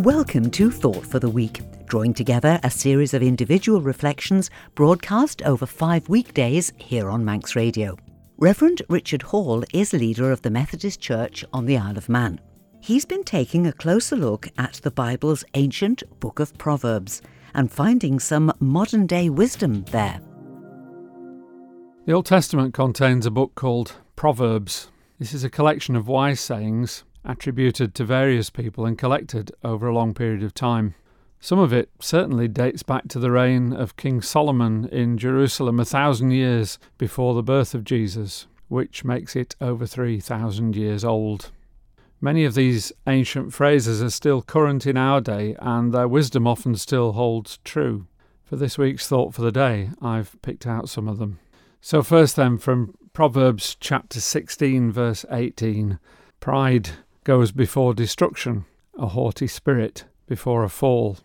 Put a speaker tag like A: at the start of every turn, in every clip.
A: Welcome to Thought for the Week, drawing together a series of individual reflections broadcast over five weekdays here on Manx Radio. Reverend Richard Hall is leader of the Methodist Church on the Isle of Man. He's been taking a closer look at the Bible's ancient book of Proverbs and finding some modern day wisdom there.
B: The Old Testament contains a book called Proverbs. This is a collection of wise sayings attributed to various people and collected over a long period of time. Some of it certainly dates back to the reign of King Solomon in Jerusalem a thousand years before the birth of Jesus, which makes it over 3,000 years old. Many of these ancient phrases are still current in our day, and their wisdom often still holds true. For this week's thought for the day, I've picked out some of them. So, first, then, from Proverbs chapter 16, verse 18 Pride goes before destruction, a haughty spirit before a fall.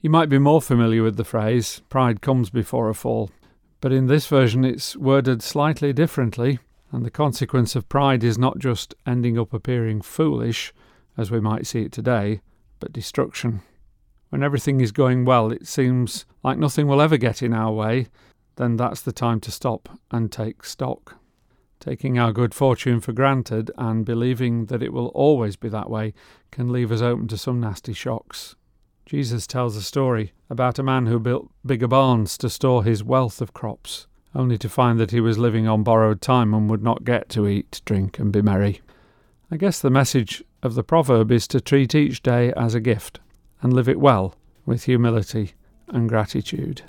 B: You might be more familiar with the phrase, pride comes before a fall, but in this version it's worded slightly differently, and the consequence of pride is not just ending up appearing foolish, as we might see it today, but destruction. When everything is going well, it seems like nothing will ever get in our way, then that's the time to stop and take stock. Taking our good fortune for granted and believing that it will always be that way can leave us open to some nasty shocks. Jesus tells a story about a man who built bigger barns to store his wealth of crops, only to find that he was living on borrowed time and would not get to eat, drink, and be merry. I guess the message of the proverb is to treat each day as a gift and live it well with humility and gratitude.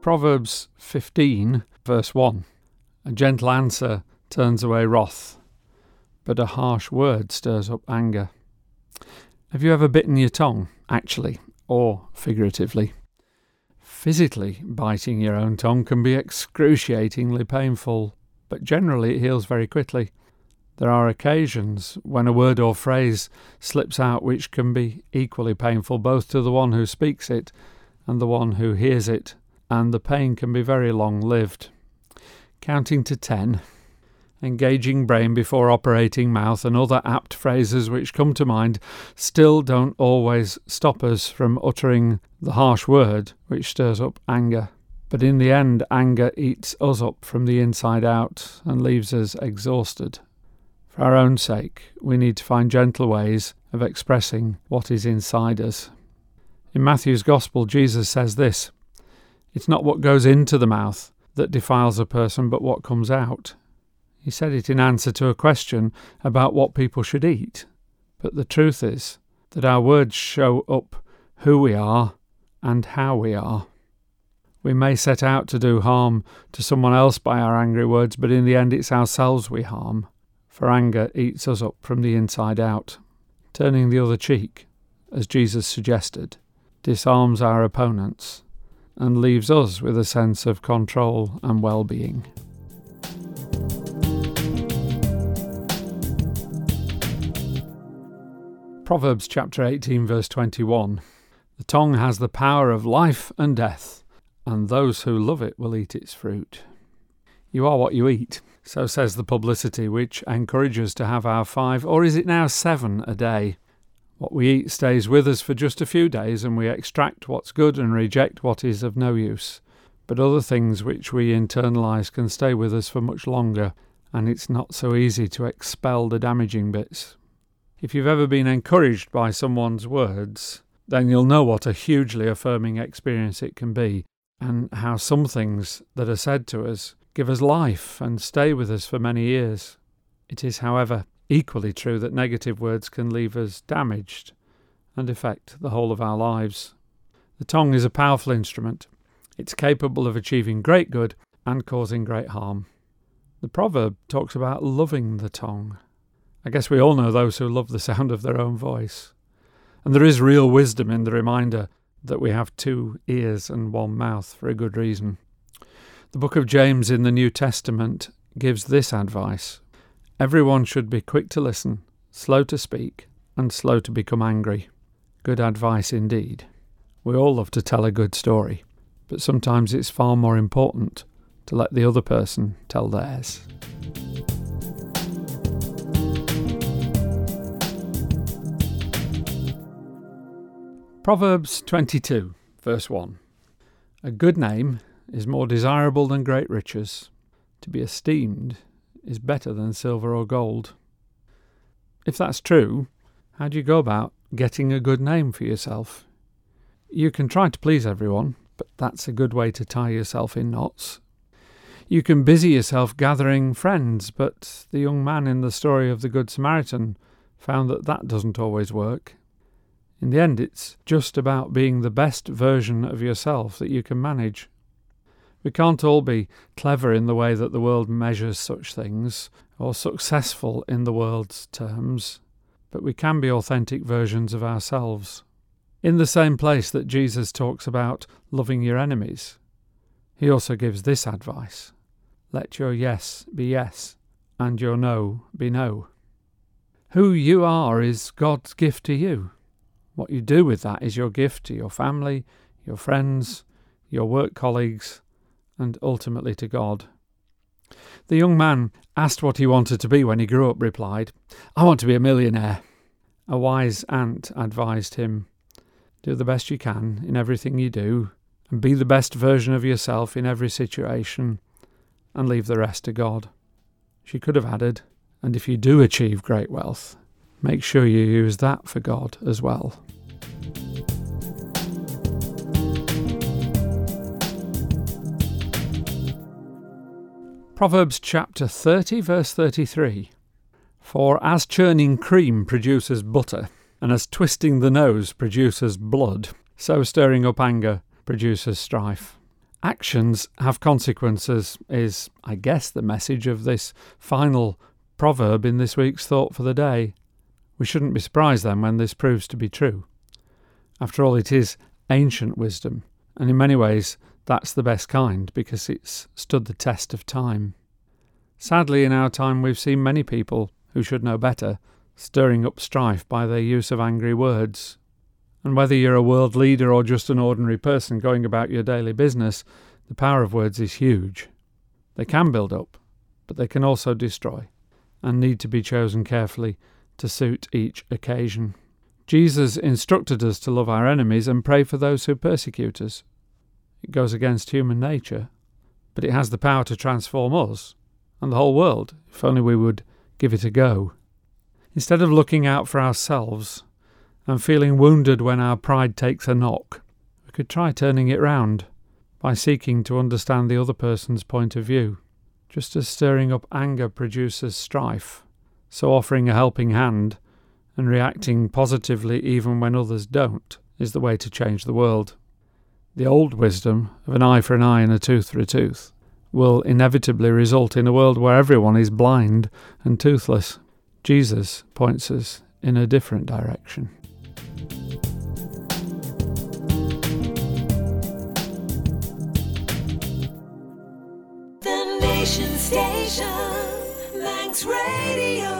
B: Proverbs 15, verse 1 A gentle answer turns away wrath, but a harsh word stirs up anger. Have you ever bitten your tongue, actually, or figuratively? Physically, biting your own tongue can be excruciatingly painful, but generally it heals very quickly. There are occasions when a word or phrase slips out which can be equally painful both to the one who speaks it and the one who hears it and the pain can be very long lived. Counting to ten, engaging brain before operating mouth, and other apt phrases which come to mind still don't always stop us from uttering the harsh word which stirs up anger. But in the end, anger eats us up from the inside out and leaves us exhausted. For our own sake, we need to find gentle ways of expressing what is inside us. In Matthew's Gospel, Jesus says this it's not what goes into the mouth that defiles a person, but what comes out. He said it in answer to a question about what people should eat. But the truth is that our words show up who we are and how we are. We may set out to do harm to someone else by our angry words, but in the end it's ourselves we harm, for anger eats us up from the inside out. Turning the other cheek, as Jesus suggested, disarms our opponents and leaves us with a sense of control and well being. Proverbs chapter 18, verse 21 The tongue has the power of life and death, and those who love it will eat its fruit. You are what you eat, so says the publicity, which encourages to have our five, or is it now seven, a day. What we eat stays with us for just a few days, and we extract what's good and reject what is of no use. But other things which we internalise can stay with us for much longer, and it's not so easy to expel the damaging bits. If you've ever been encouraged by someone's words, then you'll know what a hugely affirming experience it can be, and how some things that are said to us give us life and stay with us for many years. It is, however, equally true that negative words can leave us damaged and affect the whole of our lives. The tongue is a powerful instrument. It's capable of achieving great good and causing great harm. The proverb talks about loving the tongue. I guess we all know those who love the sound of their own voice. And there is real wisdom in the reminder that we have two ears and one mouth for a good reason. The book of James in the New Testament gives this advice Everyone should be quick to listen, slow to speak, and slow to become angry. Good advice indeed. We all love to tell a good story, but sometimes it's far more important to let the other person tell theirs. Proverbs 22, verse 1. A good name is more desirable than great riches. To be esteemed is better than silver or gold. If that's true, how do you go about getting a good name for yourself? You can try to please everyone, but that's a good way to tie yourself in knots. You can busy yourself gathering friends, but the young man in the story of the Good Samaritan found that that doesn't always work. In the end, it's just about being the best version of yourself that you can manage. We can't all be clever in the way that the world measures such things, or successful in the world's terms, but we can be authentic versions of ourselves. In the same place that Jesus talks about loving your enemies, he also gives this advice let your yes be yes, and your no be no. Who you are is God's gift to you. What you do with that is your gift to your family, your friends, your work colleagues, and ultimately to God. The young man asked what he wanted to be when he grew up, replied, I want to be a millionaire. A wise aunt advised him, Do the best you can in everything you do, and be the best version of yourself in every situation, and leave the rest to God. She could have added, And if you do achieve great wealth, make sure you use that for God as well. Proverbs chapter 30, verse 33. For as churning cream produces butter, and as twisting the nose produces blood, so stirring up anger produces strife. Actions have consequences, is, I guess, the message of this final proverb in this week's Thought for the Day. We shouldn't be surprised then when this proves to be true. After all, it is ancient wisdom, and in many ways that's the best kind because it's stood the test of time. Sadly, in our time, we've seen many people who should know better stirring up strife by their use of angry words. And whether you're a world leader or just an ordinary person going about your daily business, the power of words is huge. They can build up, but they can also destroy, and need to be chosen carefully to suit each occasion. Jesus instructed us to love our enemies and pray for those who persecute us. It goes against human nature, but it has the power to transform us and the whole world, if only we would give it a go. Instead of looking out for ourselves and feeling wounded when our pride takes a knock, we could try turning it round by seeking to understand the other person's point of view. Just as stirring up anger produces strife, so offering a helping hand and reacting positively even when others don't is the way to change the world. The old wisdom of an eye for an eye and a tooth for a tooth will inevitably result in a world where everyone is blind and toothless. Jesus points us in a different direction.
C: The Nation Station, Manx Radio.